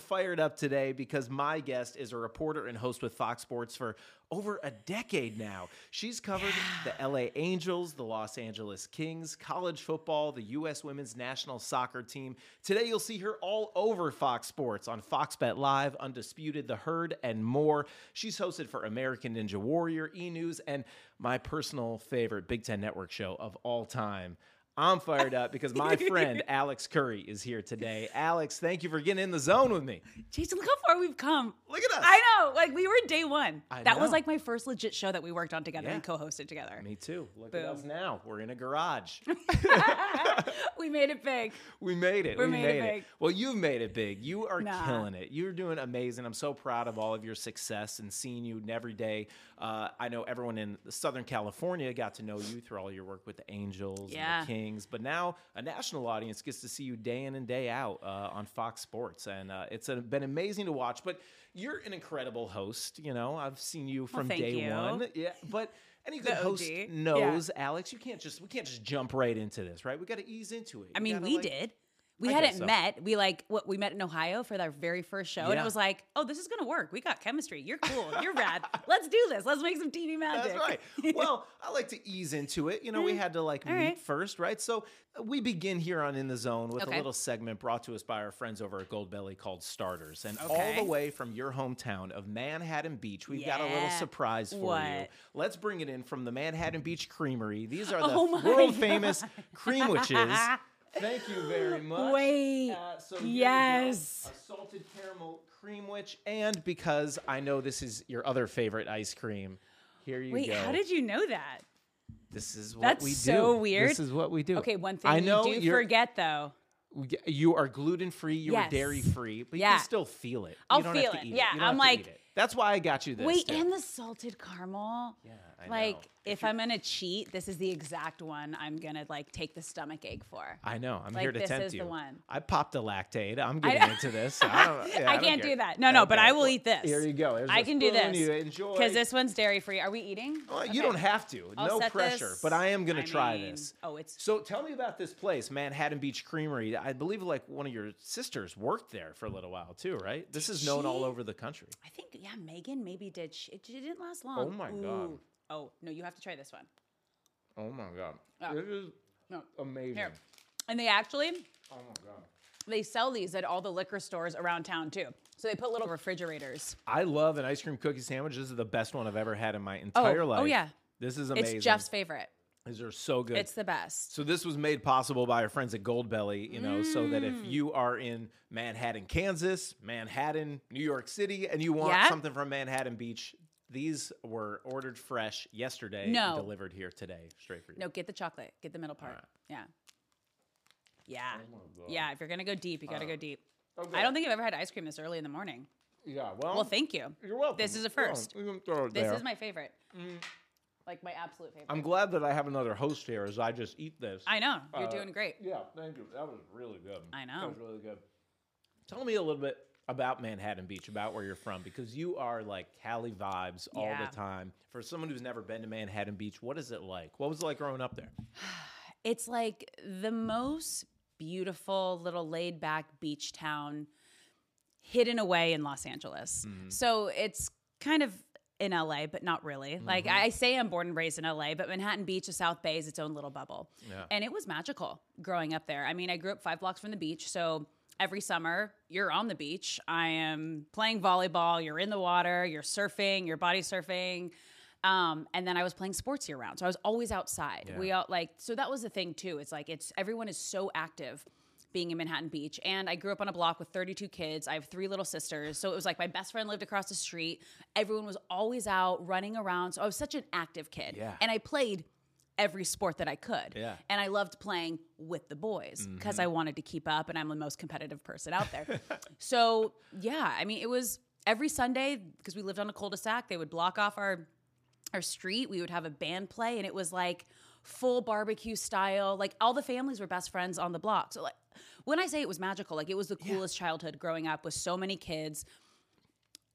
Fired up today because my guest is a reporter and host with Fox Sports for over a decade now. She's covered the LA Angels, the Los Angeles Kings, college football, the U.S. women's national soccer team. Today, you'll see her all over Fox Sports on Fox Bet Live, Undisputed, The Herd, and more. She's hosted for American Ninja Warrior, E News, and my personal favorite Big Ten Network show of all time. I'm fired up because my friend Alex Curry is here today. Alex, thank you for getting in the zone with me. Jason, look how far we've come. Look at us. I know. Like we were day one. I that was like my first legit show that we worked on together Yeah. and co-hosted together. Me too. Look at us now. We're in a garage. we made it big. We made it. We we made made, it it. big. Well, you've made it big. You are Nah. killing it. You're doing amazing. I'm so proud of all of your success and seeing you every day. Uh, I know everyone in Southern California got to know you through all your work with the Angels Yeah. and the Kings, but now a national audience gets to see you day in and day out uh, on Fox Sports, and uh, it's uh been amazing to watch. But you're an incredible host. You know, I've seen you from thank day you. one. Yeah, but. Any good host knows, Alex. You can't just we can't just jump right into this, right? We got to ease into it. I mean, gotta, we like- did. We I hadn't so. met. We like what we met in Ohio for our very first show, and Yeah. it was like, oh, this is gonna work. We got chemistry. You're cool. You're rad. Let's do this. Let's make some TV magic. That's right. Well, I like to ease into it. You know, we had to like All meet right. first, right? So uh, we begin here on In the Zone with a little segment brought to us by our friends over at Goldbelly called Starters. And all the way from your hometown of Manhattan Beach, we've got a little surprise for you. Let's bring it in from the Manhattan Beach Creamery. These are the Oh world famous Creamwiches. Thank you very much. Wait. Uh, so here we go. Yes. a salted caramel cream witch, and because I know this is your other favorite ice cream, here you Wait, go. how did you know that? This is what That's we do. so weird. This is what we do. Okay, one thing I know you do forget though. You are gluten free. You are Yes. dairy free, but you Yeah. can still feel it. I'll you don't feel have to it. eat Yeah, You don't I'm have to like- eat it. That's why I got you this. Wait, too. and the salted caramel. yeah, I like know. if I'm gonna cheat, this is the exact one I'm gonna like take the stomach ache for. I know. I'm like, here to this tempt is the you. one. I popped a lactate. I'm I getting know. into this. I, don't, yeah, I don't can't care. do that. No, no, but I will eat this. Here you go. There's I a can do this. You enjoy. Because this one's dairy free. Are we eating? Well, You don't have to. I'll no pressure. this. But I am going to I try mean, this. Oh, it's So tell me about this place, Manhattan Beach Creamery. I believe like one of your sisters worked there for a little while too, right? This is known all over the country. I think yeah, Megan maybe did. She, it didn't last long. Oh my God. Ooh. Oh no, you have to try this one. Oh my god, Oh. this is No. amazing. Here. And they actually Oh my god. they sell these at all the liquor stores around town too. So they put little refrigerators. I love an ice cream cookie sandwich. This is the best one I've ever had in my entire oh, life. oh yeah. This is amazing. It's Jeff's favorite. These are so good. It's the best. So this was made possible by our friends at Goldbelly, you know, so that if Mm. you are in Manhattan, Kansas, Manhattan, New York City, and you want Yeah. something from Manhattan Beach, these were ordered fresh yesterday and No. delivered here today, straight for you. No, get the chocolate. Get the middle part. Alright. Yeah. Yeah. Oh yeah, if you're gonna go deep, you gotta go deep. Okay. I don't think I've ever had ice cream this early in the morning. Yeah, well, Well, thank you. you're welcome. This is a Go on, first. you can throw it This there. is my favorite. Like my absolute favorite. I'm glad that I have another host here as I just eat this. I know. You're Uh, doing great. Yeah, thank you. That was really good. I know. That was really good. Tell me a little bit about Manhattan Beach, about where you're from, because you are like Cali vibes all Yeah. the time. For someone who's never been to Manhattan Beach, what is it like? What was it like growing up there? It's like the most beautiful little laid back beach town hidden away in Los Angeles. Mm-hmm. So it's kind of in LA, but not really. Like Mm-hmm. I say I'm born and raised in LA, but Manhattan Beach, the South Bay is its own little bubble. Yeah. And it was magical growing up there. I mean, I grew up five blocks from the beach, so every summer you're on the beach. I am playing volleyball, you're in the water, you're surfing, you're body surfing. Um, and then I was playing sports year round. So I was always outside. Yeah. We all like so that was the thing too. It's like it's everyone is so active being in Manhattan Beach. And I grew up on a block with 32 kids. I have three little sisters. So it was like my best friend lived across the street. Everyone was always out running around. So I was such an active kid. Yeah. And I played every sport that I could. Yeah. And I loved playing with the boys because I mm-hmm. wanted to keep up and I'm the most competitive person out there. so, yeah, I mean, it was every Sunday because we lived on a cul-de-sac, they would block off our our street. We would have a band play and it was like full barbecue style. Like all the families were best friends on the block. So like when I say it was magical, like it was the coolest childhood growing up with so many kids.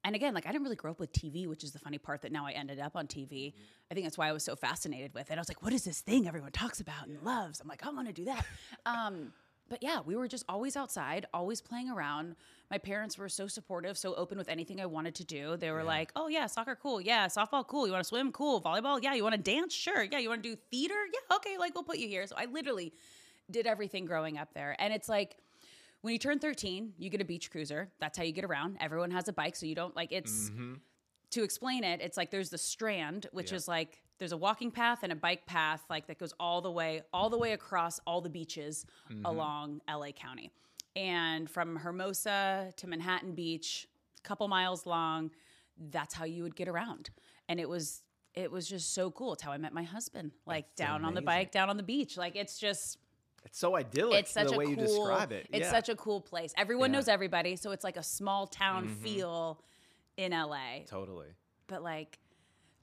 And again, like I didn't really grow up with TV, which is the funny part that now I ended up on TV. I think that's why I was so fascinated with it. I was like, what is this thing everyone talks about and loves? I'm like, I want to do that. Um, but yeah, we were just always outside, always playing around. My parents were so supportive, so open with anything I wanted to do. They were like, "Oh yeah, soccer, cool. Yeah, softball, cool. You want to swim, cool. Volleyball, yeah. You want to dance, sure. Yeah, you want to do theater, yeah. Okay, like we'll put you here." So I literally did everything growing up there, and it's like when you turn 13, you get a beach cruiser. That's how you get around. Everyone has a bike, so you don't like it's mm-hmm. to explain it, it's like there's the strand, which Yeah. is like there's a walking path and a bike path, like that goes all the way, all the way mm-hmm. across all the beaches mm-hmm. along LA County. And from Hermosa to Manhattan Beach, a couple miles long, that's how you would get around. And it was it was just so cool. It's how I met my husband. Like That's down on the bike, down on the beach. Like it's just It's so idyllic. it's such the a way cool you describe it. It's yeah. such a cool place. Everyone Yeah. knows everybody, so it's like a small town mm-hmm. feel in LA totally. but like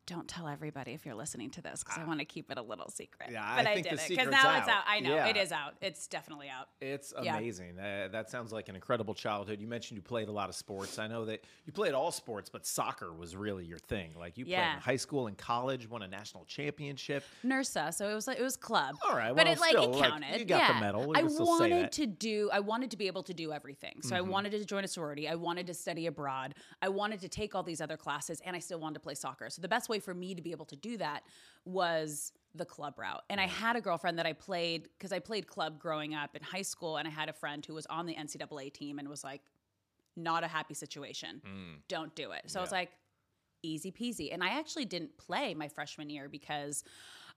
don't tell everybody if you're listening to this because I want to keep it a little secret. Ah. Yeah, I but I, think the did it because now it's out. out. I know Yeah. it is out. It's definitely out. It's Yeah. amazing. Uh, that sounds like an incredible childhood. You mentioned you played a lot of sports. I know that you played all sports, but soccer was really your thing. Like you played in high school and college, won a national championship. NIRSA, so it was like it was club. All right, but well, it like still, it like, counted. you got the medal. We I can still say wanted to do. I wanted to be able to do everything. So I wanted to join a sorority. I wanted to study abroad. I wanted to take all these other classes, and I still wanted to play soccer. So the best way for me to be able to do that was the club route. And I had a girlfriend that I played because I played club growing up in high school, and I had a friend who was on the NCAA team and was like, not a happy situation. Don't do it. So I was Mm. Like, easy peasy. And I actually didn't play my freshman year because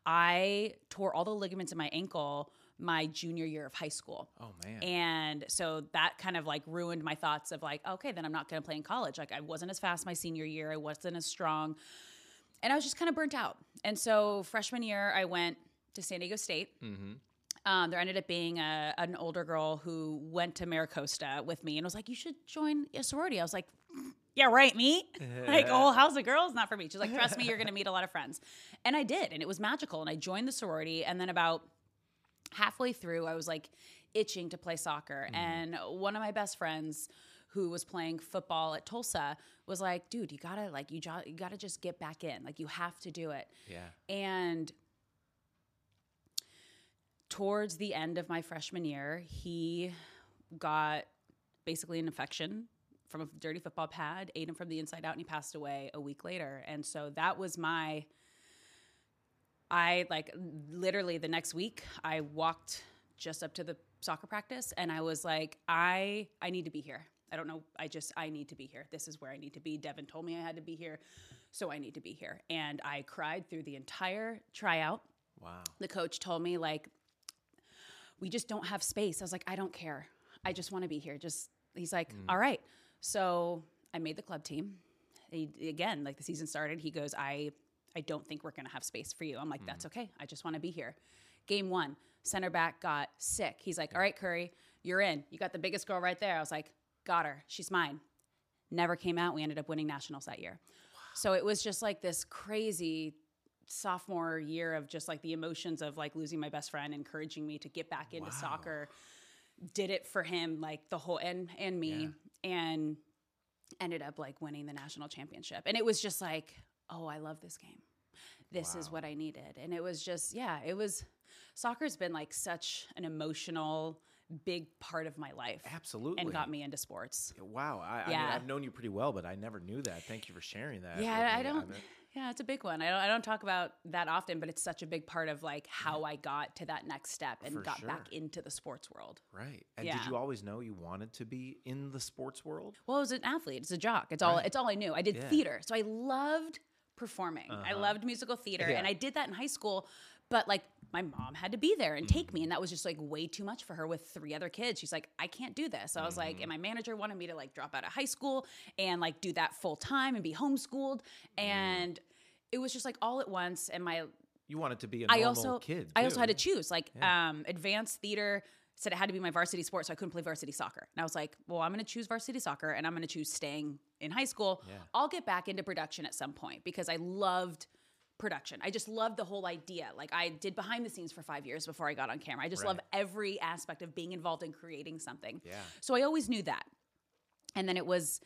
I tore all the ligaments in my ankle my junior year of high school. Oh man. And so that kind of like ruined my thoughts of like, okay, then I'm not going to play in college. Like I wasn't as fast my senior year, I wasn't as strong. And I was just kind of burnt out. And so freshman year, I went to San Diego State. mm-hmm. Um, there ended up being a, an older girl who went to Mira Costa with me and was like, "You should join a sorority." I was like, "Yeah, right, me." like, oh, house of girls, not for me. She's like, "Trust me, you're going to meet a lot of friends," and I did, and it was magical. And I joined the sorority, and then about halfway through, I was like itching to play soccer, and one of my best friends. Who was playing football at Tulsa was like, dude, you gotta like you, jo- you gotta just get back in. Like you have to do it. Yeah. And towards the end of my freshman year, he got basically an infection from a dirty football pad, ate him from the inside out, and he passed away a week later. And so that was my. I like literally the next week, I walked just up to the soccer practice and I was like, I I need to be here. I don't know. I just I need to be here. This is where I need to be. Devin told me I had to be here, so I need to be here. And I cried through the entire tryout. Wow. the coach told me like we just don't have space. I was like i don't care. I just want to be here. Just he's like mm. all right. So i made the club team. He, again like the season started he goes i i don't think we're going to have space for you. I'm like mm. that's okay. I just want to be here. Game one center back got sick. He's like all right curry you're in. You got the biggest girl right there. I was like got her she's mine never came out we ended up winning nationals that year so it was just like this crazy sophomore year of just like the emotions of like losing my best friend, encouraging me to get back into Wow. soccer. Did it for him, like the whole and and me, and ended up like winning the national championship. And it was just like, oh, I love this game. This is what I needed. And it was just, yeah, it was. Soccer's been like such an emotional, big part of my life, Absolutely. and got me into sports. Wow. I, I mean, Yeah. I've known you pretty well, but I never knew that. Thank you for sharing that. Yeah, I don't. Yeah, it's a big one. I don't. I don't talk about that often, but it's such a big part of like how I got to that next step and For got back into the sports world. right. And Yeah. did you always know you wanted to be in the sports world? Well, I was an athlete. It's a jock. It's all. It's all I knew. I did Yeah. theater, so I loved performing. I Uh-huh. loved musical theater, and I did that in high school. But like my mom had to be there and take me, and that was just like way too much for her with three other kids. She's like, I can't do this. So I was like, Mm-hmm. and my manager wanted me to like drop out of high school and like do that full time and be homeschooled, Mm. and it was just like all at once. And my You wanted to be a I normal also kid. I also had to choose like Yeah. um, advanced theater said it had to be my varsity sport, so I couldn't play varsity soccer. And I was like, well, I'm going to choose varsity soccer, and I'm going to choose staying in high school. Yeah. I'll get back into production at some point because I loved production. I just love the whole idea. Like I did behind the scenes for five years before I got on camera. I just Right. love every aspect of being involved in creating something. Yeah. So I always knew that. And then it was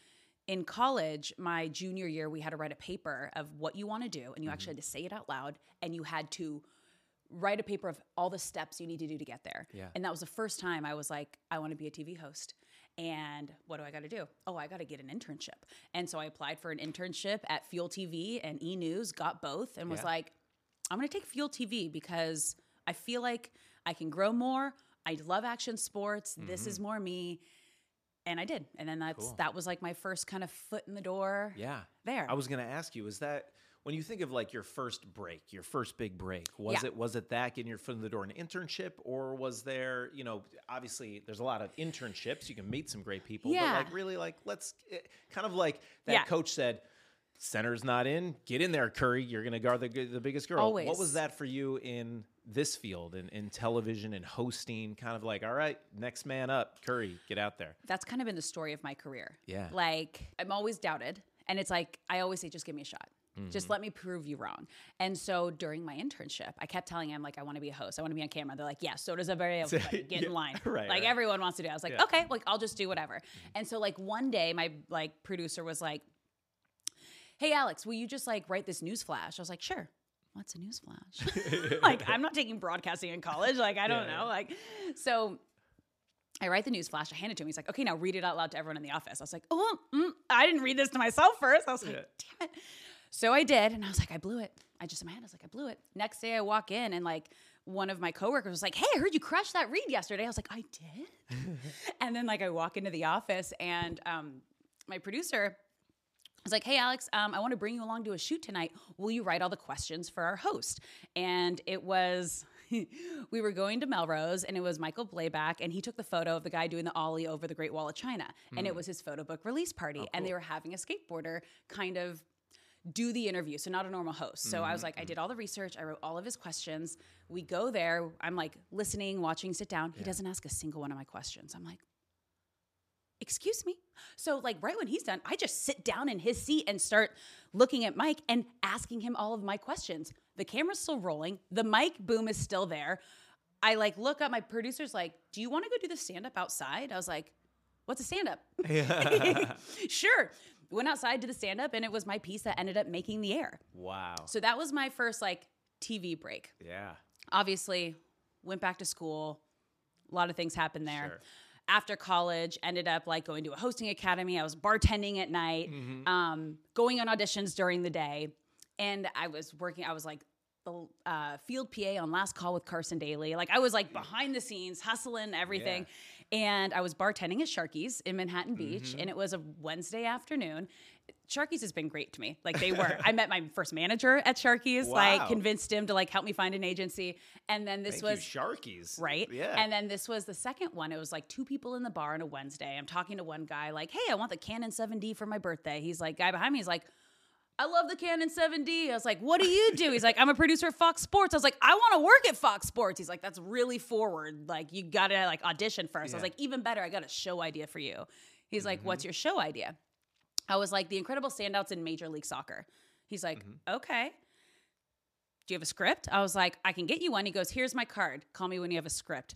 in college, my junior year, we had to write a paper of what you want to do, and you actually mm-hmm. had to say it out loud, and you had to write a paper of all the steps you need to do to get there. Yeah. And that was the first time I was like, I want to be a TV host. And what do I got to do? Oh, I got to get an internship. And so I applied for an internship at Fuel TV and E News, got both, and was Yeah. like, I'm going to take Fuel TV because I feel like I can grow more. I love action sports. This is more me. And I did. And then that's Mm-hmm. Cool. that was like my first kind of foot in the door Yeah. there. I was going to ask you, is that when you think of like your first break, your first big break, was Yeah. it was it that getting your foot in the door an internship, or was there, you know, obviously there's a lot of internships, you can meet some great people, Yeah. but like really like let's eh, kind of like that Yeah. coach said. Center's not in. Get in there, Curry. You're going to guard the, the biggest girl. Always. What was that for you in this field, in, in television and hosting? Kind of like, all right, next man up, Curry, get out there. that's kind of been the story of my career. Yeah. Like I'm always doubted. And it's like I always say, just give me a shot. Mm-hmm. Just let me prove you wrong. And so during my internship, I kept telling him, like, I want to be a host. I want to be on camera. They're like, yeah, so does everybody else. Like, Get Yeah, in line. right, Like right. everyone wants to do it. I was like, Yeah. okay, like I'll just do whatever. And so like one day my like producer was like, Hey Alex, will you just like write this news flash? I was like, sure. What's a news flash? like I'm not taking broadcasting in college. Like I don't Yeah, know. yeah. Like so I write the news flash. I hand it to him. He's like, okay, now read it out loud to everyone in the office. I was like, oh, mm, I didn't read this to myself first. I was like, Yeah. damn it. So I did. And I was like, I blew it. I just, in my head, I was like, I blew it. Next day I walk in and like one of my coworkers was like, hey, I heard you crushed that read yesterday. I was like, I did. and then like I walk into the office and um, my producer was like, hey, Alex, um, I want to bring you along to a shoot tonight. Will you write all the questions for our host? And it was, we were going to Melrose and it was Michael Blabac and he took the photo of the guy doing the Ollie over the Great Wall of China. And it was his photo book release party. And they were having a skateboarder kind of do the interview. So not a normal host. So I was mm-hmm. like, I mm-hmm. did all the research. I wrote all of his questions. We go there. I'm like listening, watching, sit down. He doesn't ask a single one of my questions. I'm like, excuse me. So like right when he's done, I just sit down in his seat and start looking at Mike and asking him all of my questions. The camera's still rolling. The mic boom is still there. I like look up. My producer's like, "Do you want to go do the stand up outside?" I was like, "What's a stand up?" Yeah. sure. Went outside to the stand up, and it was my piece that ended up making the air. wow. So that was my first like TV break. yeah. Obviously, went back to school. A lot of things happened there. Sure. After college, ended up like going to a hosting academy. I was bartending at night, Mm-hmm. um, going on auditions during the day, and I was working. I was like the uh, field PA on Last Call with Carson Daly. Like I was like behind the scenes, hustling everything. And I was bartending at Sharky's in Manhattan Beach, Mm-hmm. and it was a Wednesday afternoon. Sharky's has been great to me. Like they were. I met my first manager at Sharky's. Wow. Like convinced him to like help me find an agency, and then this Thank was you, Sharky's. right? Yeah. And then this was the second one. It was like two people in the bar on a Wednesday. I'm talking to one guy, like, hey, I want the Canon 7D for my birthday. He's like, guy behind me is like, I love the Canon 7D. I was like, what do you do? He's like, I'm a producer at Fox Sports. I was like, I want to work at Fox Sports. He's like, that's really forward. Like, you got to like audition first. I was like, even better, I got a show idea for you. He's like, Mm-hmm. what's your show idea? I was like, the incredible standouts in Major League Soccer. He's like, Mm-hmm. okay. Do you have a script? I was like, I can get you one. He goes, here's my card. Call me when you have a script.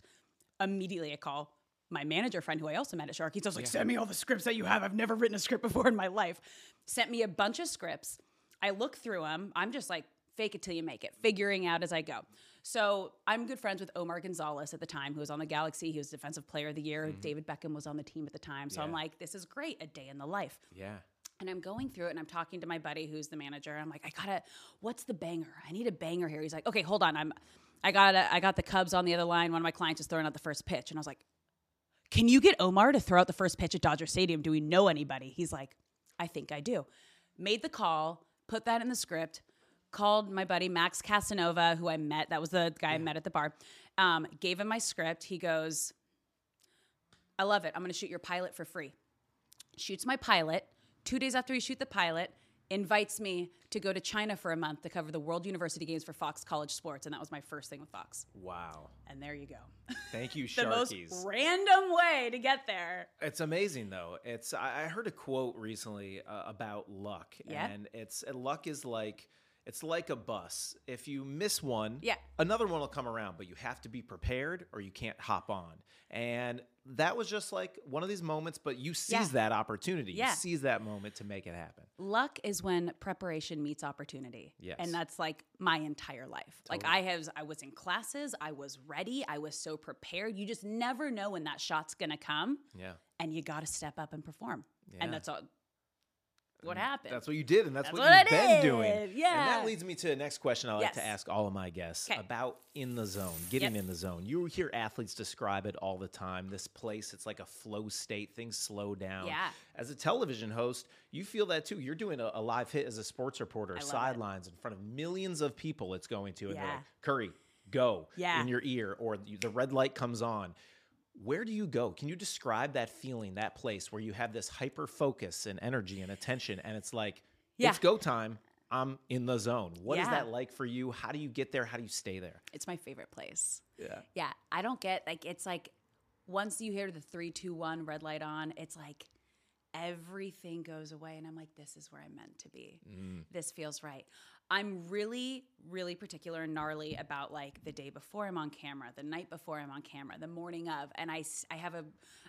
Immediately I call my manager friend who I also met at Sharky's. I was like, send me all the scripts that you have. I've never written a script before in my life. Sent me a bunch of scripts. I look through them. I'm just like, fake it till you make it, figuring out as I go. So I'm good friends with Omar Gonzalez at the time, who was on the Galaxy. He was Defensive Player of the Year. Mm-hmm. David Beckham was on the team at the time. So I'm like, this is great, a day in the life. yeah. And I'm going through it and I'm talking to my buddy who's the manager. I'm like, I gotta, what's the banger? I need a banger here. He's like, okay, hold on. I'm, I got, I got the Cubs on the other line. One of my clients is throwing out the first pitch, and I was like, can you get Omar to throw out the first pitch at Dodger Stadium? Do we know anybody? He's like, I think I do. Made the call, put that in the script. Called my buddy Max Casanova, who I met. That was the guy I met at the bar. Um, gave him my script. He goes, I love it. I'm going to shoot your pilot for free shoots my pilot. Two days after we shoot the pilot, invites me to go to China for a month to cover the World University Games for Fox College Sports, and that was my first thing with Fox. Wow. And there you go. Thank you, the most random way to get there. It's amazing though. It's I, heard a quote recently uh, about luck, Yeah. and it's uh, luck is like It's like a bus. If you miss one, Yeah. another one will come around, but you have to be prepared or you can't hop on. And that was just like one of these moments, but you seize Yeah. that opportunity. Yeah. You seize that moment to make it happen. Luck is when preparation meets opportunity. Yes. And that's like my entire life. Like I have I was in classes, I was ready, I was so prepared. You just never know when that shot's gonna come Yeah. and you gotta step up and perform. Yeah. And that's all what mm. happened. That's what you did, and that's, That's what, what you've been doing. And that leads me to the next question I like Yes. to ask all of my guests 'Kay. about in the zone, getting Yep. in the zone. You hear athletes describe it all the time. This place, it's like a flow state, things slow down. Yeah. As a television host, you feel that too. You're doing a, a live hit as a sports reporter, sidelines in front of millions of people it's going to. And they're Yeah. like, Curry, go Yeah. in your ear, or the red light comes on. Where do you go? Can you describe that feeling, that place where you have this hyper focus and energy and attention, and it's like, Yeah. it's go time. I'm in the zone. What is Yeah. that like for you? How do you get there? How do you stay there? it's my favorite place. Yeah. Yeah. I don't get like it's like once you hear the three, two, one red light on, it's like everything goes away and I'm like, this is where I'm meant to be. Mm. This feels right. I'm really, really particular and gnarly about like the day before I'm on camera, the night before I'm on camera, the morning of, and I, I have a,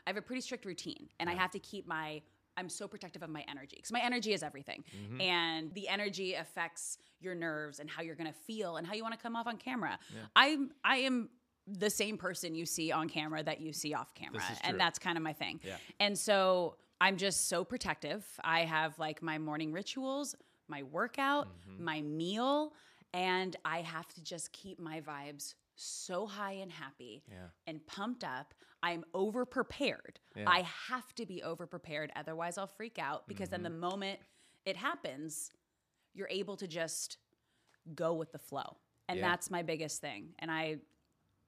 I have a pretty strict routine, and I have to keep my. I'm so protective of my energy because my energy is everything, and the energy affects your nerves and how you're gonna feel and how you want to come off on camera. I'm, I am the same person you see on camera that you see off camera, and that's kind of my thing. Yeah. And so I'm just so protective. I have like my morning rituals, my workout, Mm-hmm. my meal, and I have to just keep my vibes so high and happy Yeah. and pumped up. I'm over prepared. Yeah. I have to be over prepared. Otherwise, I'll freak out because then the Mm-hmm. moment it happens, you're able to just go with the flow. And Yeah. that's my biggest thing. And I,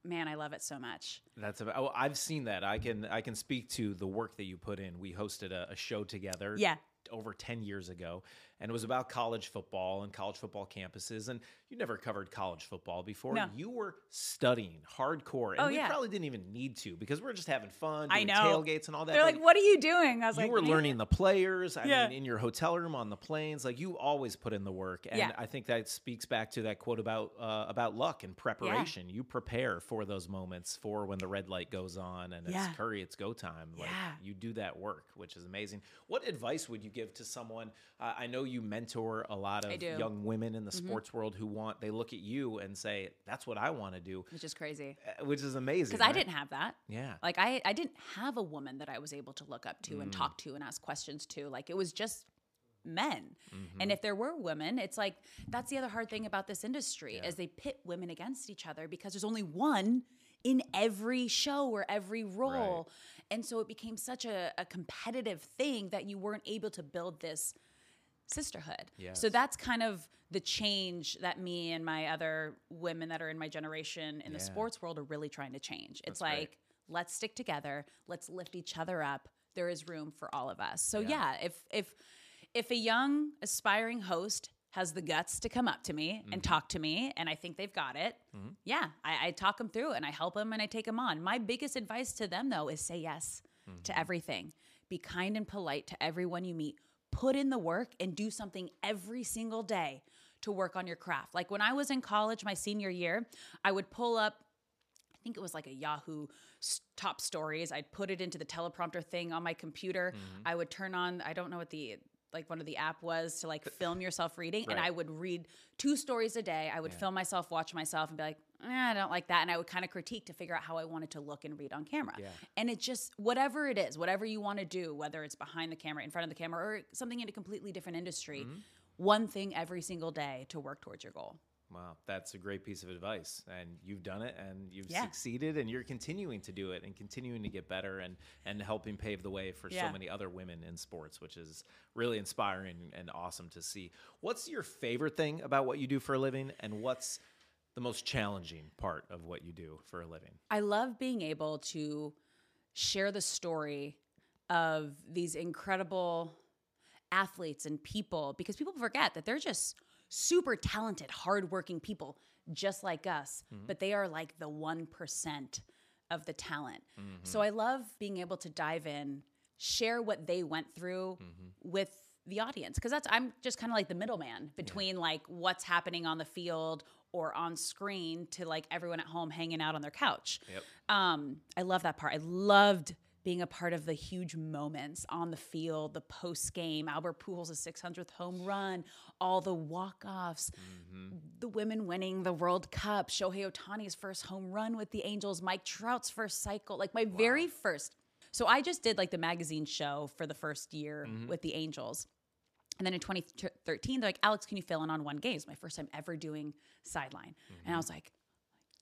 man, I love it so much. That's about. Oh, I've seen that. I can. I can speak to the work that you put in. We hosted a, a show together. Yeah. Over ten years ago, and it was about college football and college football campuses. And you never covered college football before. No. You were studying hardcore, and Oh, we yeah. probably didn't even need to because we're just having fun. I know. tailgates and all that. They're like, what are you doing? I was you like, "You were "Man." learning the players. I Yeah. mean, in your hotel room on the planes, like you always put in the work, and Yeah. I think that speaks back to that quote about uh, about luck and preparation. You prepare for those moments, for when the red light goes on and it's Curry, it's go time. Like Yeah. you do that work, which is amazing. What advice would you give to someone? Uh, I know you mentor a lot of. Mm-hmm. young women in the sports world who want they look at you and say, "That's what I want to do," which is crazy. uh, which is amazing. Because I didn't have that. Yeah. Like I, I didn't have a woman that I was able to look up to Mm. and talk to and ask questions to. Like it was just men. Mm-hmm. And if there were women, it's like that's the other hard thing about this industry is they pit women against each other because there's only one in every show or every role. And so it became such a, a competitive thing that you weren't able to build this sisterhood. Yes. So that's kind of the change that me and my other women that are in my generation in the sports world are really trying to change. It's That's like let's stick together, let's lift each other up. There is room for all of us. So Yeah. yeah, if if if a young aspiring host has the guts to come up to me Mm-hmm. and talk to me, and I think they've got it, yeah, I, I talk them through and I help them and I take them on. My biggest advice to them though is say yes Mm-hmm. to everything. Be kind and polite to everyone you meet. Put in the work and do something every single day to work on your craft. Like when I was in college, my senior year, I would pull up I think it was like a Yahoo top stories. I'd put it into the teleprompter thing on my computer. Mm-hmm. I would turn on, I don't know what the like one of the app was to like film yourself reading and I would read two stories a day. I would film myself, watch myself and be like, eh, I don't like that and I would kind of critique to figure out how I wanted to look and read on camera. Yeah. And it just whatever it is, whatever you want to do, whether it's behind the camera, in front of the camera or something in a completely different industry, Mm-hmm. one thing every single day to work towards your goal. Wow, that's a great piece of advice. And you've done it and you've Yeah. succeeded and you're continuing to do it and continuing to get better and, and helping pave the way for so many other women in sports, which is really inspiring and awesome to see. What's your favorite thing about what you do for a living and what's the most challenging part of what you do for a living? I love being able to share the story of these incredible athletes and people because people forget that they're just super talented, hardworking people just like us, mm-hmm. but they are like the 1% of the talent. Mm-hmm. So I love being able to dive in, share what they went through mm-hmm. with the audience because that's I'm just kind of like the middleman between like what's happening on the field or on screen to like everyone at home hanging out on their couch. Yep. Um, I love that part. I loved being a part of the huge moments on the field, the post game, Albert Pujols' 600th home run, all the walk offs, the women winning the World Cup, Shohei Ohtani's first home run with the Angels, Mike Trout's first cycle, like my very first. So I just did like the magazine show for the first year with the Angels. And then in 2013, they're like, Alex, can you fill in on one game? It's my first time ever doing sideline. And I mm-hmm. was like,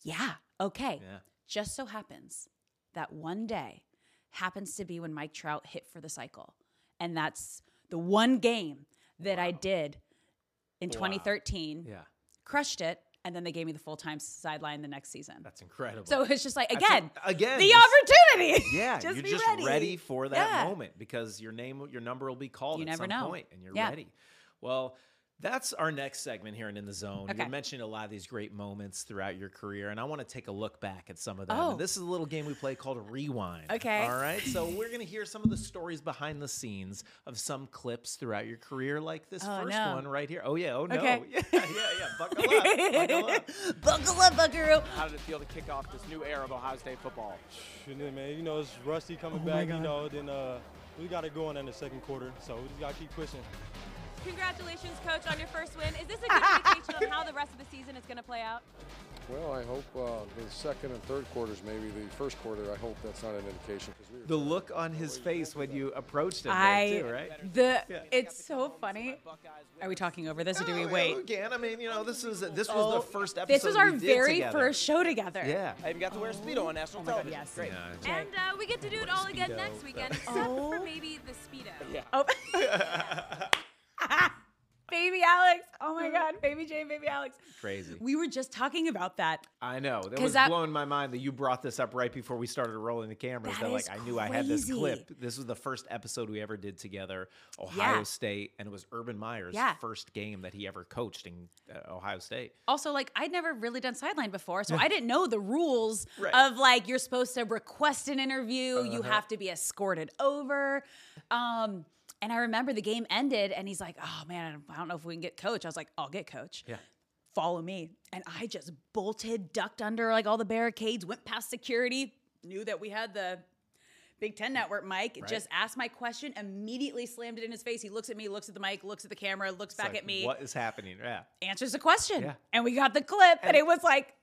yeah, okay. Yeah. Just so happens that one day happens to be when Mike Trout hit for the cycle. And that's the one game that I did in 2013. Yeah. Crushed it. And then they gave me the full time sideline the next season. That's incredible. So it's just like, again, a- again, the opportunity. Yeah, Just you're just ready. ready. for that Yeah. moment because your name, your number will be called You at some know. point, and you're Yeah. ready. Well, that's our next segment here in In the Zone. Okay. You mentioned a lot of these great moments throughout your career, and I want to take a look back at some of them. Oh. And this is a little game we play called Rewind. Okay. All right. So we're gonna hear some of the stories behind the scenes of some clips throughout your career, like this Oh, first no. one right here. Oh yeah. Oh no. Okay. Yeah. Yeah. Yeah. Buckle up. Buckle up. Buckle up, buckaroo. How did it feel to kick off this new era of Ohio State football? Man, you know, it's Rusty coming Oh back, you know, then uh, we got it going in the second quarter, so we just got to keep pushing. Congratulations, Coach, on your first win. Is this a good indication of how the rest of the season is going to play out? Well, I hope uh, the second and third quarters, maybe the first quarter, I hope that's not an indication. we The look on his face when you approached him, I there too, right? the it's so funny. Are we talking over this or do we Oh, yeah, wait? we can. I mean, you know, this is this was Oh, the first episode. This was our we did very together. first show together. Yeah. I even got to wear a Speedo on national oh television. yes. Great. Yeah. And uh, we get to do it all again next weekend, except Oh. for maybe the Speedo. Yeah. Oh. baby Alex. Oh my God. Baby Jane, baby Alex. Crazy. We were just talking about that. I know. That was that- blowing my mind that you brought this up right before we started rolling the cameras. That like I knew I had this clip. This was the first episode we ever did together, Ohio Yeah. State, and it was Urban Meyer's Yeah. first game that he ever coached in uh, Ohio State. Also, like I'd never really done sideline before, so I didn't know the rules Right. of like you're supposed to request an interview, you Uh-huh. have to be escorted over. Um, and I remember the game ended, and he's like, "Oh man, I don't know if we can get coach." I was like, "I'll get coach." Yeah. Follow me, and I just bolted, ducked under like all the barricades, went past security, knew that we had the Big Ten Network mic. Just asked my question, immediately slammed it in his face. He looks at me, looks at the mic, looks at the camera, looks It's back like, at me What is happening? Yeah. answers the question. Yeah. And we got the clip, and, it was like,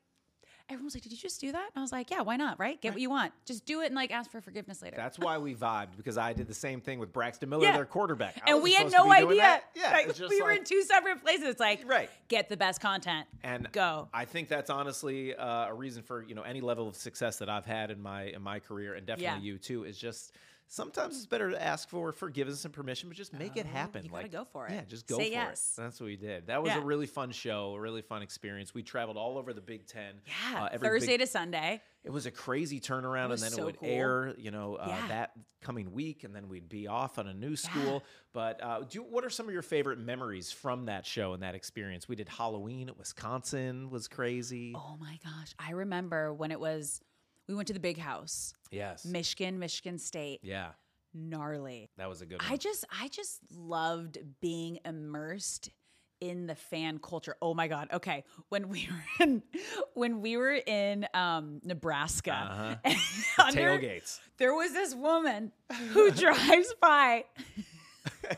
everyone was like, "Did you just do that?" And I was like, "Yeah, why not? Right? Get what you want. Just do it and like ask for forgiveness later." That's why we vibed because I did the same thing with Braxton Miller, Yeah. their quarterback. I and wasn't we had supposed to no be doing idea. that. Yeah, Like, it's just we were like- in two separate places. It's like, Right. get the best content and go. I think that's honestly uh, a reason for you know any level of success that I've had in my in my career, and definitely Yeah. you too. Is just sometimes it's better to ask for forgiveness and permission, but just make it happen. Oh, you gotta like, go for it. Yeah, just go Say for yes. it. That's what we did. That was Yeah. a really fun show, a really fun experience. We traveled all over the Big Ten. yeah, uh, every Thursday big- to Sunday. it was a crazy turnaround, and then so it would cool. air, you know, uh, Yeah. that coming week, and then we'd be off on a new school. But uh, do what are some of your favorite memories from that show and that experience? We did Halloween at Wisconsin, was crazy. Oh my gosh, I remember when it was. We went to the big house, Yes, Michigan, Michigan State, yeah, gnarly. that was a good one. I just I just loved being immersed in the fan culture. Oh my god. Okay. When we were in when we were in um Nebraska Uh-huh. under- tailgates. there was this woman who drives by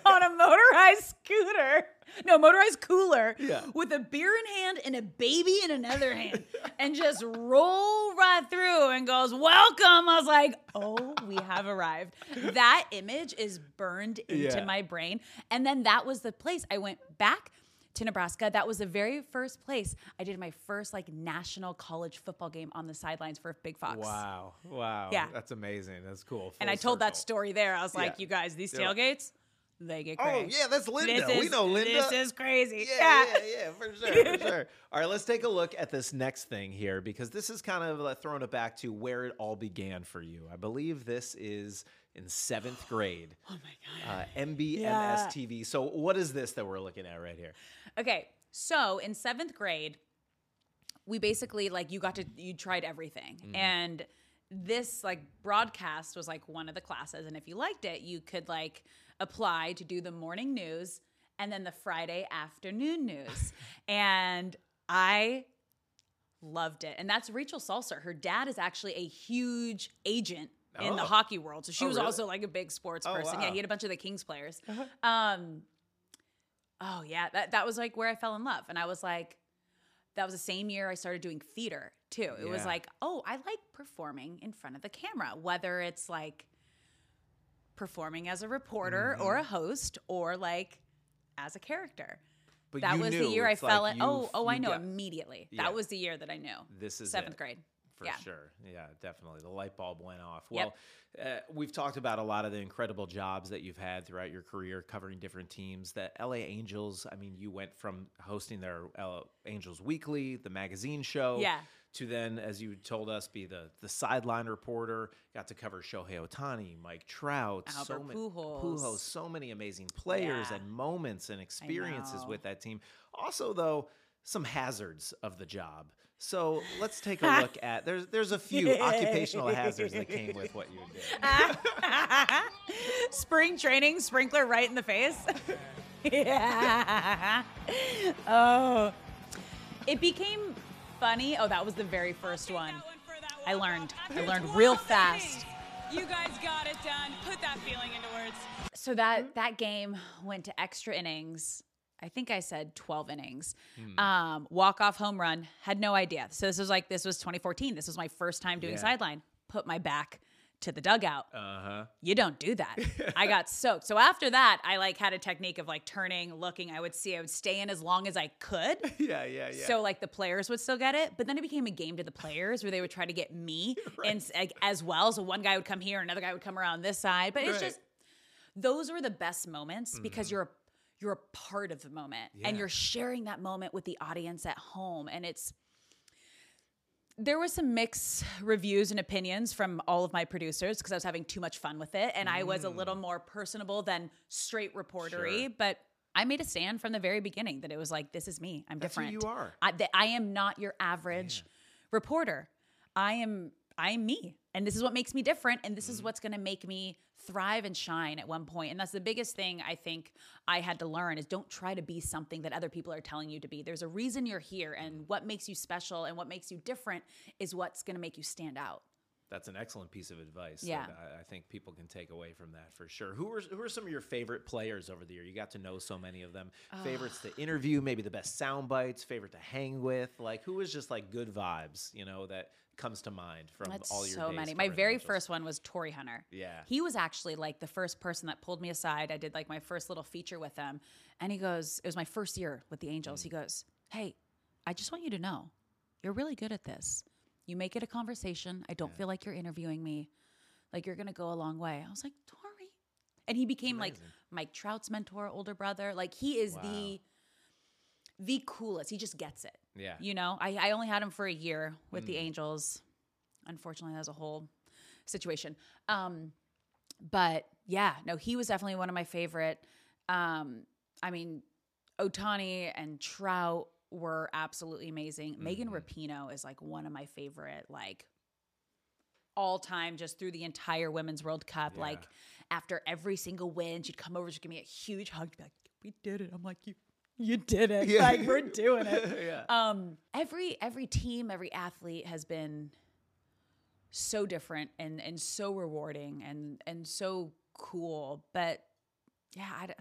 on a motorized scooter. No, motorized cooler Yeah. with a beer in hand and a baby in another hand and just roll right through and goes, Welcome. I was like, Oh, we have arrived. That image is burned into Yeah. my brain. And then that was the place I went back to Nebraska. That was the very first place I did my first like national college football game on the sidelines for Big Fox. Wow, wow, Yeah. that's amazing. That's cool. And Full I told that story there. I was like, Yeah. you guys, these tailgates, they get Oh crazy. yeah, that's Linda. This we know Linda. This is crazy. Yeah, yeah, yeah, for sure, for sure. All right, let's take a look at this next thing here because this is kind of like throwing it back to where it all began for you. I believe this is in seventh grade. Oh my God. Uh, MBMS Yeah. TV. So, what is this that we're looking at right here? Okay. So in seventh grade, we basically like you got to you tried everything. Mm-hmm. And this like broadcast was like one of the classes. And if you liked it, you could like apply to do the morning news and then the Friday afternoon news. and I loved it. And that's Rachel Salser. Her dad is actually a huge agent in the Oh. hockey world. So she Oh, was really? also like a big sports Oh, person. Yeah, wow. Uh-huh. he had a bunch of the Kings players. Um oh yeah, that that was like where I fell in love. And I was like that was the same year I started doing theater too. It was like, oh, I like performing in front of the camera, whether it's like performing as a reporter or Mm-hmm. a host or like as a character. But that was the knew, year I fell like in. Oh, oh, I know got- immediately. Yeah. That was the year that I knew. This is seventh it. grade. For yeah. sure. Yeah, definitely. The light bulb went off. Yep. Well, uh, we've talked about a lot of the incredible jobs that you've had throughout your career covering different teams. The LA Angels, I mean, you went from hosting their LA Angels Weekly, the magazine show, Yeah. To then, as you told us, be the, the sideline reporter. Got to cover Shohei Ohtani, Mike Trout, so Albert many, Pujols. so many amazing players Yeah. and moments and experiences with that team. Also, though, some hazards of the job. So let's take a look at there's there's a few occupational hazards that came with what you did. Spring training, sprinkler right in the face. yeah. Oh. It became funny. Oh, that was the very first one. I learned. I learned real fast. You guys got it done. Put that feeling into words. So that that game went to extra innings. I think I said 12 innings. Um, walk off home run. Had no idea. So this was like this was 2014. This was my first time doing Yeah. sideline. Put my back to the dugout. Uh huh. you don't do that. I got soaked. So after that, I like had a technique of like turning, looking. I would see, I would stay in as long as I could. Yeah, yeah, yeah. So like the players would still get it, but then it became a game to the players where they would try to get me and like, as well. So one guy would come here, another guy would come around this side. But it's Right. just those were the best moments because you're a you're a part of the moment and you're sharing that moment with the audience at home and it's there was some mixed reviews and opinions from all of my producers because I was having too much fun with it and I was a little mm. more personable than straight reportery, Sure. but I made a stand from the very beginning that it was like this is me. I'm That's different. you are. I, that I am not your average reporter. I am I am me. And this is what makes me different and this is Mm-hmm. what's going to make me thrive and shine at one point. And that's the biggest thing I think I had to learn is don't try to be something that other people are telling you to be. There's a reason you're here and what makes you special and what makes you different is what's going to make you stand out. That's an excellent piece of advice. that Yeah. I, I think people can take away from that for sure. Who are who are some of your favorite players over the year? You got to know so many of them. Favorites to interview, maybe the best sound bites. Favorite to hang with. Like who is just like good vibes? You know that comes to mind from That's all your so many. My very first one was Torii Hunter. Yeah. He was actually like the first person that pulled me aside. I did like my first little feature with him. And he goes, it was my first year with the Angels. Mm. He goes, Hey, I just want you to know you're really good at this. You make it a conversation. I don't feel like you're interviewing me. Like you're going to go a long way. I was like, Torii. And he became like. Mike Trout's mentor, older brother. Like he is the the coolest. He just gets it. Yeah. You know, I, I only had him for a year with Mm. the Angels. Unfortunately, that was a whole situation. Um, but yeah, no, he was definitely one of my favorite. Um, I mean, Ohtani and Trout were absolutely amazing. Megan Mm-hmm. Rapinoe is like one of my favorite, like all time, just through the entire Women's World Cup. Yeah. Like after every single win, she'd come over, she'd give me a huge hug, be like, "We did it." I'm like, "You, you did it. Yeah. Like we're doing it." yeah. um every every team every athlete has been so different and and so rewarding and and so cool but yeah i don't,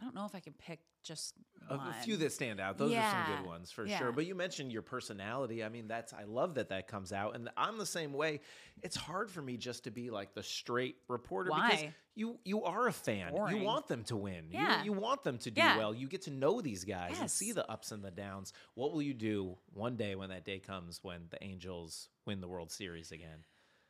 I don't know if i can pick just A- one. Few that stand out. Those are some good ones for Yeah. sure. But you mentioned your personality. I mean, that's I love that that comes out, and I'm the same way. It's hard for me just to be like the straight reporter because you you are a fan. Boring. You want them to win. You- Yeah. You, want them to do Yeah. well. You get to know these guys and see the ups and the downs. What will you do one day when that day comes when the Angels win the World Series again?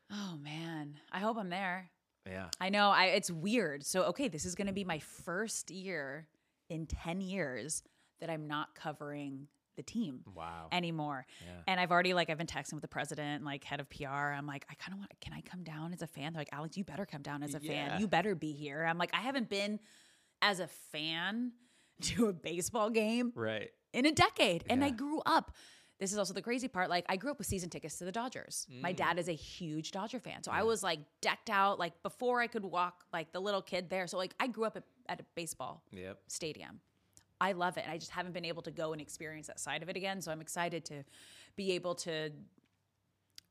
oh man i hope i'm there Yeah. i know i it's weird so okay this is going to be my first year in 10 years that i'm not covering the team Wow. anymore. Yeah. And I've already like I've been texting with the president, like head of PR. I'm like, I kind of want. Can I come down as a fan? They're like, Alex, you better come down as a Yeah. fan. You better be here. I'm like, I haven't been as a fan to a baseball game right. in a decade, and I grew up. This is also the crazy part. Like I grew up with season tickets to the Dodgers. My Mm. dad is a huge Dodger fan. So I was like decked out like before I could walk like the little kid there. So like I grew up at, at a baseball Yep. stadium. I love it. And I just haven't been able to go and experience that side of it again. So I'm excited to be able to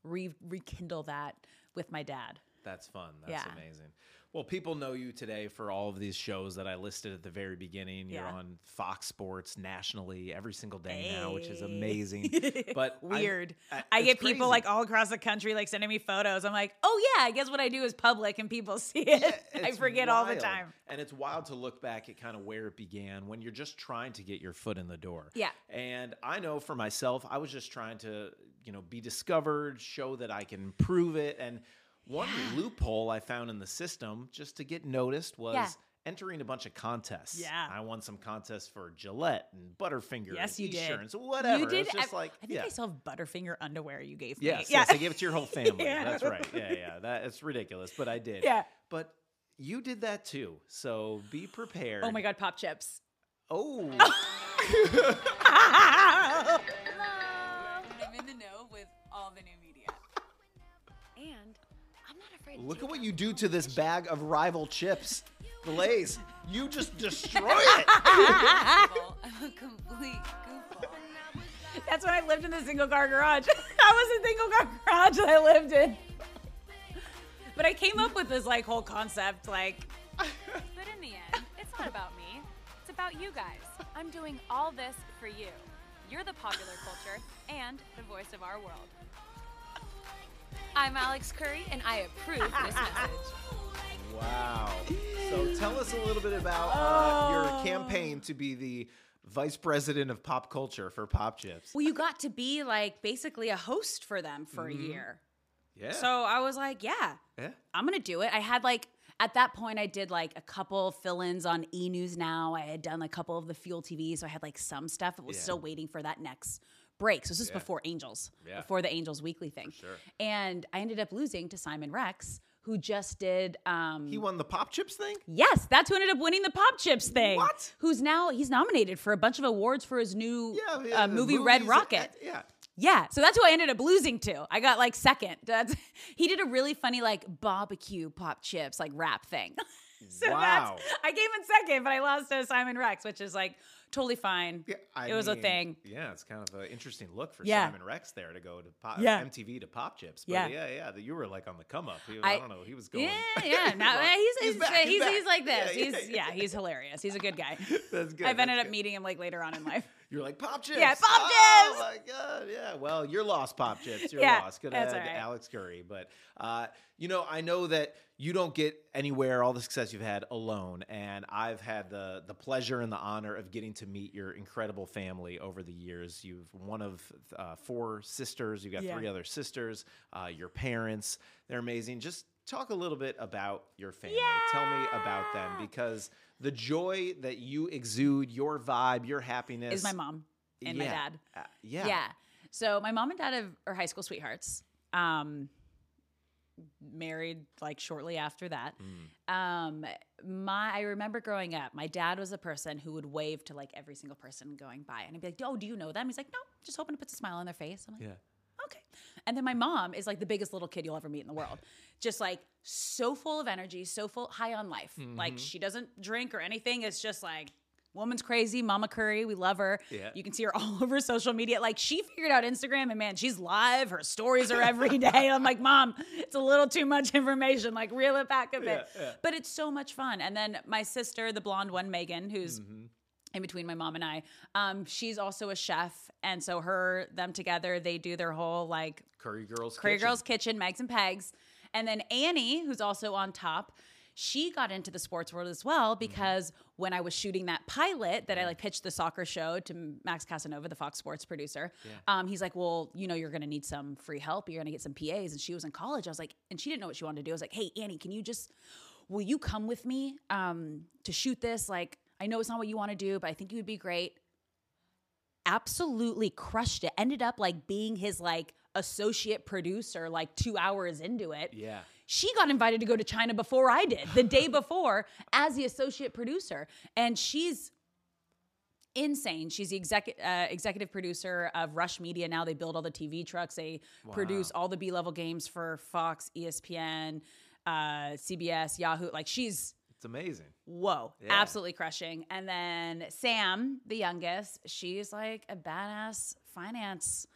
re- rekindle that with my dad. That's fun. That's Yeah. amazing. Well, people know you today for all of these shows that I listed at the very beginning. You're Yeah. on Fox Sports nationally every single day now, which is amazing. But Weird. I, I, it's get people like all across the country like sending me photos. I'm like, oh yeah, I guess what I do is public and people see it. I It's forget all the time. And it's wild to look back at kind of where it began when you're just trying to get your foot in the door. Yeah. And I know for myself, I was just trying to, you know, be discovered, show that I can prove it. And one loophole I found in the system just to get noticed was Yeah. entering a bunch of contests. Yeah. I won some contests for Gillette and Butterfinger Yes, and you did. Esurance, whatever. You did. Just I, like, I think yeah. I still have Butterfinger underwear you gave me. Yes, yeah. yes, I gave it to your whole family. Yeah. That's right. Yeah, yeah. That it's ridiculous, but I did. Yeah. But you did that too. So be prepared. Oh my God, pop chips. Oh. Look at what you do to this bag of rival chips. The Lays. You just destroy it. I'm a complete goofball. That's when I lived in the single car garage. that was a single car garage that I lived in. But I came up with this like whole concept, like But in the end, it's not about me. It's about you guys. I'm doing all this for you. You're the popular culture and the voice of our world. I'm Alex Curry, and I approve this message. Wow. So tell us a little bit about uh, your campaign to be the vice president of pop culture for Pop Chips. well, you got to be like basically a host for them for Mm-hmm. a year. Yeah. So I was like, yeah, yeah. I'm gonna do it. I had like at that point I did like a couple fill-ins on E News Now. I had done a couple of the Fuel TV, so I had like some stuff. It was Yeah. still waiting for that next break. So this is Yeah. before Angels, Yeah. before the Angels Weekly thing. sure. And I ended up losing to Simon Rex, who just did. Um, He won the Pop Chips thing? Yes, that's who ended up winning the Pop Chips thing. What? Who's now he's nominated for a bunch of awards for his new Yeah. uh, yeah, the movie Red Rocket. uh, Yeah. Yeah, so that's who I ended up losing to. I got like second. That's he did a really funny like barbecue pop chips like rap thing. so Wow. that's I came in second, but I lost to Simon Rex, which is like totally fine. Yeah, I it was a thing. Yeah, it's kind of an interesting look for Yeah. Simon Rex there to go to pop, Yeah. MTV to Pop Chips. But Yeah. yeah, yeah, that you were like on the come up. He, I, I- don't know. He was going. Yeah, yeah. Now, he's, he's, he's, back, he's, he's he's, like this. He's yeah. he's hilarious. He's a good guy. That's good. I've that's ended up meeting him like later on in life. You're like Pop Chips. Yeah, Pop Oh Chips! my god, yeah. Well, you're lost, Pop Chips. You're Yeah, lost. Good that's ahead, right. Alex Curry. But uh, you know, I know that you don't get anywhere all the success you've had alone, and I've had the the pleasure and the honor of getting to meet your incredible family over the years. You've one of uh, four sisters. You've got Yeah. three other sisters. Uh, your parents, they're amazing. Just talk a little bit about your family. Tell me about them because the joy that you exude, your vibe, your happiness Is my mom and my dad. Uh, yeah. Yeah. So my mom and dad have, are high school sweethearts. Um, married like shortly after that. Mm. Um, my I remember growing up, my dad was a person who would wave to like every single person going by, and I'd be like, "Oh, do you know them?" He's like, "No, just hoping to put a smile on their face." I'm like, Yeah. Okay. And then my mom is like the biggest little kid you'll ever meet in the world. Just like so full of energy, so full high on life. Mm-hmm. Like she doesn't drink or anything. It's just like woman's crazy, Mama Curry. We love her. Yeah. You can see her all over social media. Like she figured out Instagram and man, she's live. Her stories are every day. I'm like, Mom, it's a little too much information. Like reel it back a bit. Yeah, yeah. But it's so much fun. And then my sister, the blonde one, Megan, who's Mm-hmm. In between my mom and I. Um, she's also a chef, and so her them together they do their whole like Curry Girls. Curry Kitchen. Girls Kitchen, Megs and Pegs, and then Annie, who's also on top. She got into the sports world as well Mm-hmm. because when I was shooting that pilot that I like pitched the soccer show to Max Casanova, the Fox Sports producer, um, he's like, "Well, you know, you're going to need some free help. You're going to get some PAs." And she was in college. I was like, and she didn't know what she wanted to do. I was like, "Hey, Annie, can you just, will you come with me um, to shoot this? Like, I know it's not what you want to do, but I think you would be great." absolutely crushed it. Ended up like being his like associate producer like 2 hours into it. Yeah. She got invited to go to China before I did, the day before as the associate producer. And she's insane. She's the exec- uh, executive producer of Rush Media. Now they build all the TV trucks. They produce all the B level games for Fox, ESPN, uh, CBS, Yahoo. Like she's amazing. whoa, absolutely crushing. And then Sam, the youngest, she's like a badass finance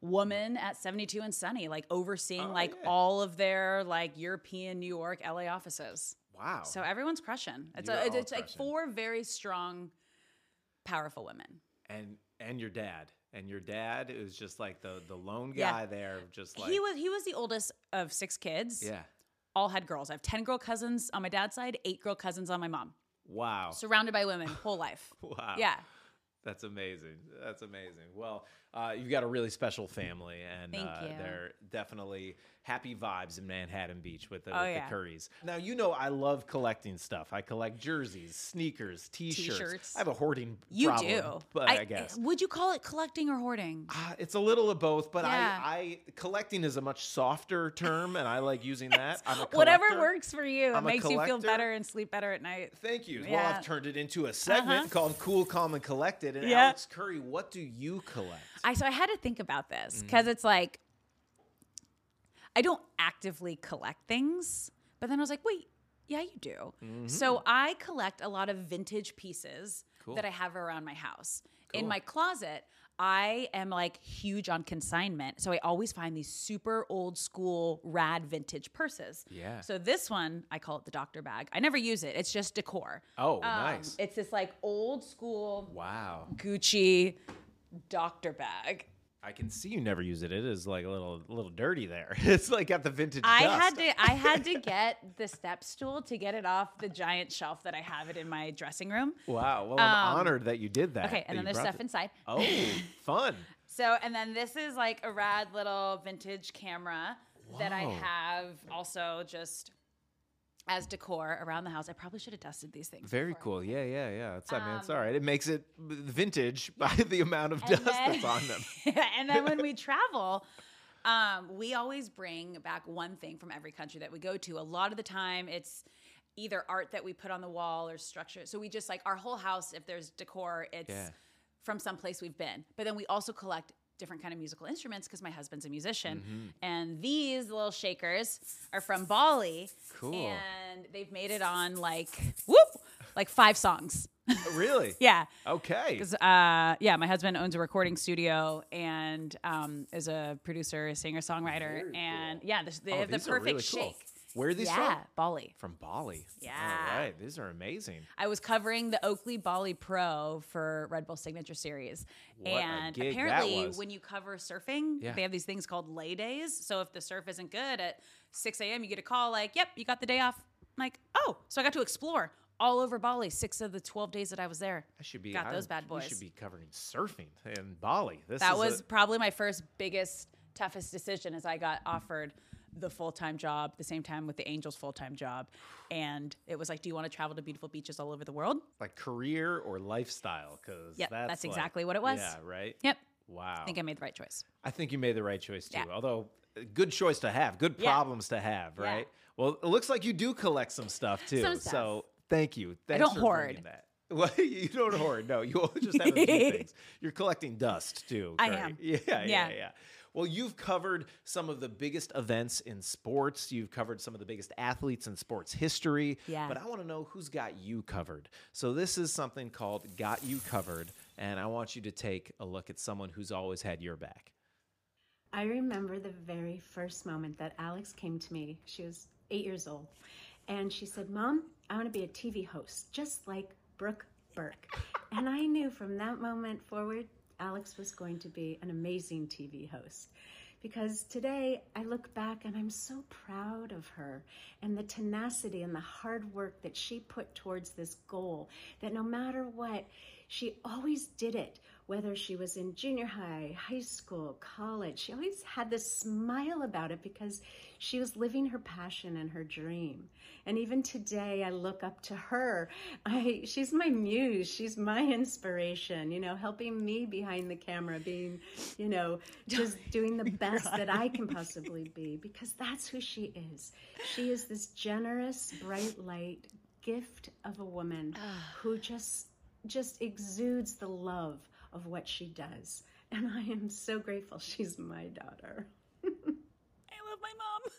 woman at 72 and Sunny, like overseeing Oh, like yeah. all of their like European, New York, LA offices. Wow. So everyone's crushing. It's a, it's, it's like four very strong, powerful women. and and your dad. And your dad is just like the the lone Yeah. guy there, just like he was he was the oldest of six kids. Yeah. All had girls. I have 10 girl cousins on my dad's side, eight girl cousins on my mom. Wow. Surrounded by women, whole life. Wow. Yeah. That's amazing. That's amazing. Well, uh, you've got a really special family, and uh, they're definitely happy vibes in Manhattan Beach with the, Oh, with yeah. the Currys. Now, you know I love collecting stuff. I collect jerseys, sneakers, T-shirts. T-shirts. I have a hoarding You problem, do. but I, guess. Would you call it collecting or hoarding? Uh, it's a little of both, but Yeah. I, I collecting is a much softer term, and I like using that. I'm a Whatever works for you. I'm it makes you feel better and sleep better at night. Thank you. Well, I've turned it into a segment Uh-huh. called "Cool, Calm, and Collected." And Yeah. Alex Curry, what do you collect? I so I had to think about this Mm-hmm. because it's like I don't actively collect things, but then I was like, wait, yeah, you do. So I collect a lot of vintage pieces Mm-hmm. Cool. that I have around my house. In my closet, I am like huge on consignment. So I always find these super old school rad vintage purses. Yeah. So this one, I call it the doctor bag. I never use it. It's just decor. Oh, Um, nice. It's this like old school Wow. Gucci doctor bag. I can see you never use it. It is like a little, a little dirty there. It's like at the vintage. I dust. had to I had to get the step stool to get it off the giant shelf that I have it in my dressing room. Wow. Well, I'm Um, honored that you did that. Okay, and that then there's stuff it. inside. Oh, fun. So, and then this is like a rad little vintage camera that I have also just as decor around the house. I probably should have dusted these things. Very before. cool. Yeah, yeah, yeah. It's, I mean, it's Um, all right. It makes it vintage by the amount of dust then- that's on them. and then when we travel, um, we always bring back one thing from every country that we go to. A lot of the time, it's either art that we put on the wall or structure. So we just like our whole house. If there's decor, it's Yeah. from some place we've been. But then we also collect different kind of musical instruments because my husband's a musician Mm-hmm. and these little shakers are from bali Cool. and they've made it on like whoop like five songs really? yeah Okay. 'Cause, uh, yeah, my husband owns a recording studio and um, is a producer, a singer, songwriter, and yeah, this, they Oh, have the perfect really cool. Where are these yeah, from? Bali. From Bali. Yeah. All right. These are amazing. I was covering the Oakley Bali Pro for Red Bull Signature Series, What and apparently, when you cover surfing, Yeah. they have these things called lay days. So if the surf isn't good at 6 a.m., you get a call like, "Yep, you got the day off." I'm like, "Oh," so I got to explore all over Bali. Six of the 12 days that I was there. I should be got I- those bad boys. should be covering surfing in Bali. This that was a- probably my first biggest toughest decision as i got offered the full-time job the same time with the angels full-time job and it was like do you want to travel to beautiful beaches all over the world like career or lifestyle because Yep, that's, that's like- exactly what it was. Yeah. Right. yep Wow. i think i made the right choice I think you made the right choice too. Yeah. Although, good choice to have, good Yeah. problems to have, Yeah. right? Well, it looks like you do collect some stuff too. Some stuff. So thank you. Thanks don't for hoard. That. Well, you don't hoard. No, you just have a few things. You're collecting dust too. I am. Yeah, yeah, yeah, Yeah. Well, you've covered some of the biggest events in sports. You've covered some of the biggest athletes in sports history. Yeah. But I want to know who's got you covered. So this is something called Got You Covered, and I want you to take a look at someone who's always had your back. I remember the very first moment that Alex came to me. She was eight years old. And she said, Mom, I want to be a TV host, just like Brooke Burke. and I knew from that moment forward, Alex was going to be an amazing TV host. Because today I look back and I'm so proud of her and the tenacity and the hard work that she put towards this goal. That no matter what, she always did it, whether she was in junior high, high school, college. She always had this smile about it because she was living her passion and her dream. And even today, I look up to her. I, she's my muse. She's my inspiration, you know, helping me behind the camera, being, you know, just doing the best that I can possibly be because that's who she is. She is this generous, bright light gift of a woman ah. who just just exudes the love of what she does. And I am so grateful she's my daughter. I love my mom.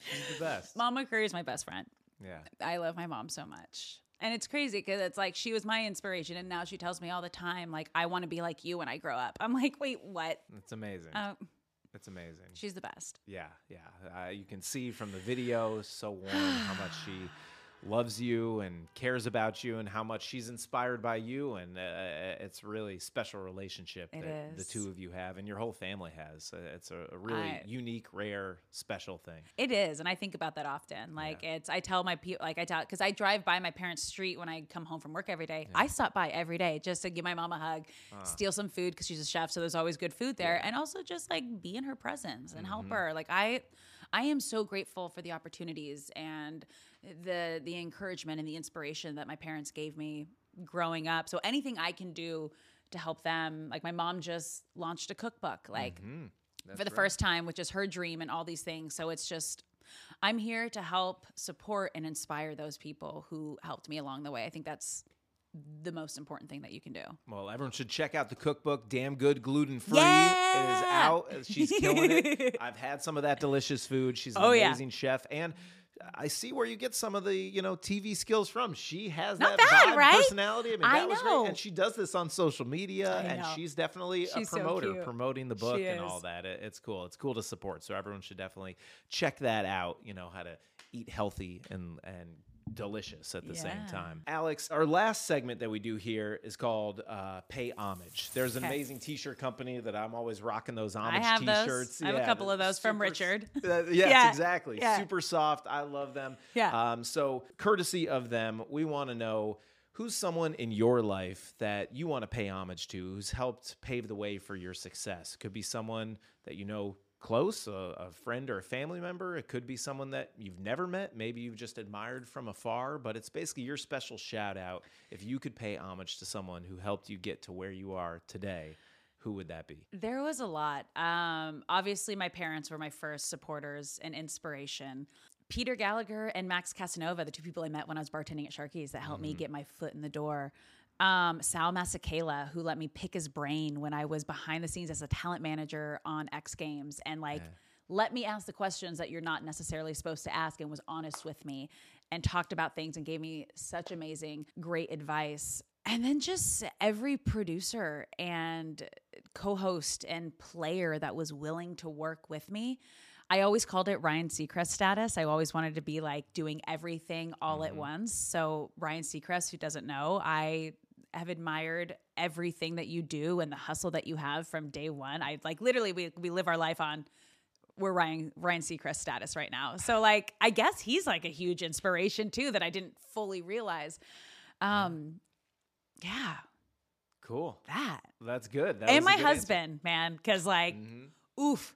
She's the best. Mama Curry is my best friend. Yeah. I love my mom so much. And it's crazy because it's like she was my inspiration, and now she tells me all the time, like, I want to be like you when I grow up. I'm like, wait, what? That's amazing. Um, it's amazing. she's the best. Yeah, yeah. Uh, you can see from the video, so warm, how much she loves you and cares about you, and how much she's inspired by you. And uh, it's really special relationship It that the two of you have, and your whole family has. Uh, it's a, a really I- unique, rare, special thing. It is, and I think about that often. Like it's, I tell my people, like I tell, because I drive by my parents' street when I come home from work every day. I stop by every day just to give my mom a hug, steal some food because she's a chef, so there's always good food there, and also just like be in her presence and help her. Like I, I am so grateful for the opportunities and the the encouragement and the inspiration that my parents gave me growing up. So anything I can do to help them, like my mom just launched a cookbook, like mm-hmm. for the first time, which is her dream and all these things. So it's just, I'm here to help support and inspire those people who helped me along the way. I think that's the most important thing that you can do. Well, everyone should check out the cookbook. Damn good, gluten free. It is out. She's killing it. I've had some of that delicious food. She's an Oh, yeah. amazing chef, and I see where you get some of the you know TV skills from. She has Not that bad, vibe, right? personality. I mean, I that was know. great, and she does this on social media, I and know. she's definitely She's a so promoter, cute. promoting the book She and all is. that. It- it's cool. It's cool to support. So everyone should definitely check that out. You know how to eat healthy and and delicious at the same time. Alex, our last segment that we do here is called uh, Pay Homage. There's an Okay. amazing t-shirt company that I'm always rocking those homage I have t-shirts. I have a couple of those from Richard. Uh, yes, Yeah. exactly. Yeah. Super soft. I love them. Yeah. Um, so, courtesy of them, we want to know who's someone in your life that you want to pay homage to, who's helped pave the way for your success. Could be someone that you know close, a, a friend or a family member. It could be someone that you've never met. Maybe you've just admired from afar, but it's basically your special shout out. If you could pay homage to someone who helped you get to where you are today, who would that be? There was a lot. Um, obviously, my parents were my first supporters and inspiration. Peter Gallagher and Max Casanova, the two people I met when I was bartending at Sharky's that helped me get my foot in the door. Um, Sal Masekela, who let me pick his brain when I was behind the scenes as a talent manager on X Games and like let me ask the questions that you're not necessarily supposed to ask and was honest with me and talked about things and gave me such amazing, great advice. And then just every producer and co host and player that was willing to work with me. I always called it Ryan Seacrest status. I always wanted to be like doing everything all at once. So, Ryan Seacrest, who doesn't know, I have admired everything that you do and the hustle that you have from day one. I like literally, we, we live our life on we're Ryan Ryan Seacrest status right now. So like I guess he's like a huge inspiration too that I didn't fully realize. Um yeah, Cool. that. That's good. That and my good answer. husband, man, cuz like Mm-hmm. oof,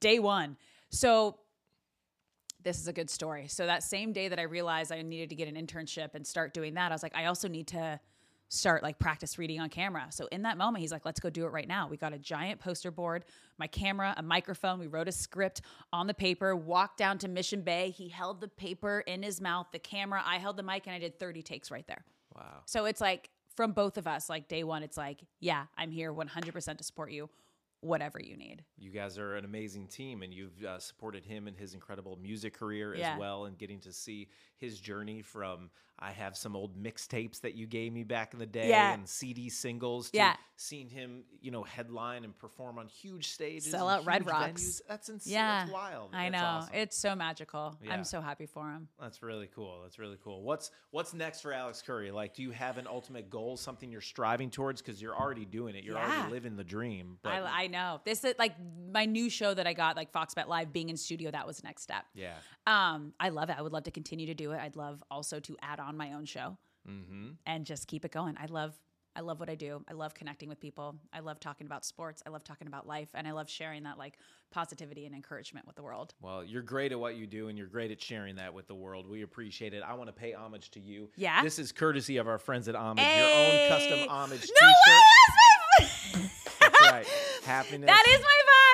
day 1. So this is a good story. So that same day that I realized I needed to get an internship and start doing that, I was like I also need to start like practice reading on camera. So in that moment, he's like, let's go do it right now. We got a giant poster board, my camera, a microphone. We wrote a script on the paper, walked down to Mission Bay. He held the paper in his mouth, the camera. I held the mic and I did 30 takes right there. Wow. So it's like from both of us, like day one, it's like, yeah, I'm here 100% to support you, whatever you need. You guys are an amazing team, and you've uh, supported him in his incredible music career Yeah. as well, and getting to see his journey from I have some old mixtapes that you gave me back in the day Yeah. and CD singles to Yeah. seeing him, you know, headline and perform on huge stages, Sell out Red Rocks. venues. That's insane. Yeah. That's wild. I That's know. awesome. It's so magical. Yeah. I'm so happy for him. That's really cool. That's really cool. What's what's next for Alex Curry? Like, do you have an ultimate goal, something you're striving towards? Because you're already doing it. You're Yeah. already living the dream. But I, I know. This is like my new show that I got, like Fox Bet Live, being in studio. That was the next step. yeah. Um, I love it. I would love to continue to do it. I'd love also to add on my own show Mm-hmm. and just keep it going. I love, I love what I do. I love connecting with people. I love talking about sports. I love talking about life, and I love sharing that like positivity and encouragement with the world. Well, you're great at what you do, and you're great at sharing that with the world. We appreciate it. I want to pay homage to you. Yeah? This is courtesy of our friends at Homage, Hey! your own custom homage No t-shirt. way! That's my. That's right. Happiness. that is my vibe.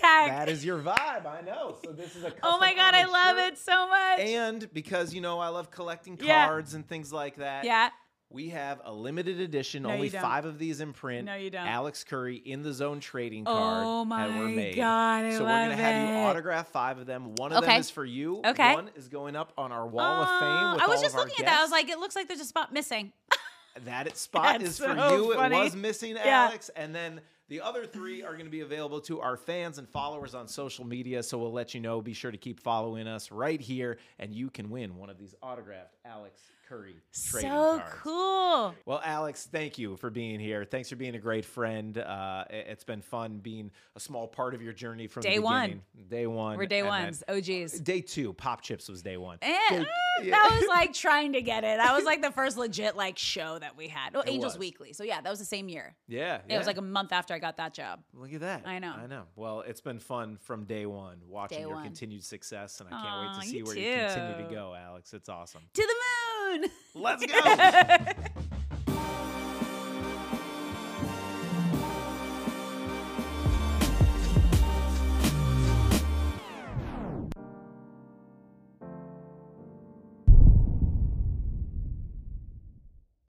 Hashtag. That is your vibe. I know. So this is a. oh my god, I love shirt. it so much. And because you know I love collecting Yeah. cards and things like that. yeah. We have a limited edition, No, only five of these in print. No, you don't. Alex Curry in the zone trading card Oh that were my made. God, I so we're gonna have you autograph five of them. One of them is for you. Okay. One is going up on our wall of oh, fame. Oh, With I was just of looking at that. I was like, it looks like there's a spot missing. That spot That's is for so you. funny. It was missing, Yeah. Alex. And then the other three are going to be available to our fans and followers on social media. So we'll let you know. Be sure to keep following us right here, and you can win one of these autographed Alex Curry so cards. cool. Well, Alex, thank you for being here. Thanks for being a great friend. Uh, it- it's been fun being a small part of your journey from Day one. Day one. We're day ones, OGs. Day two, Pop Chips was day one. Eh, Day- uh, yeah. That was like trying to get it. That was like the first legit like show that we had. Oh, It Angels was. Weekly. So yeah, that was the same year. yeah, It was like a month after I got that job. Look at that. I know. I know. Well, it's been fun from day one watching Day your one. continued success, and I can't wait to see where you continue to go, Alex. It's awesome. To the moon. Let's go.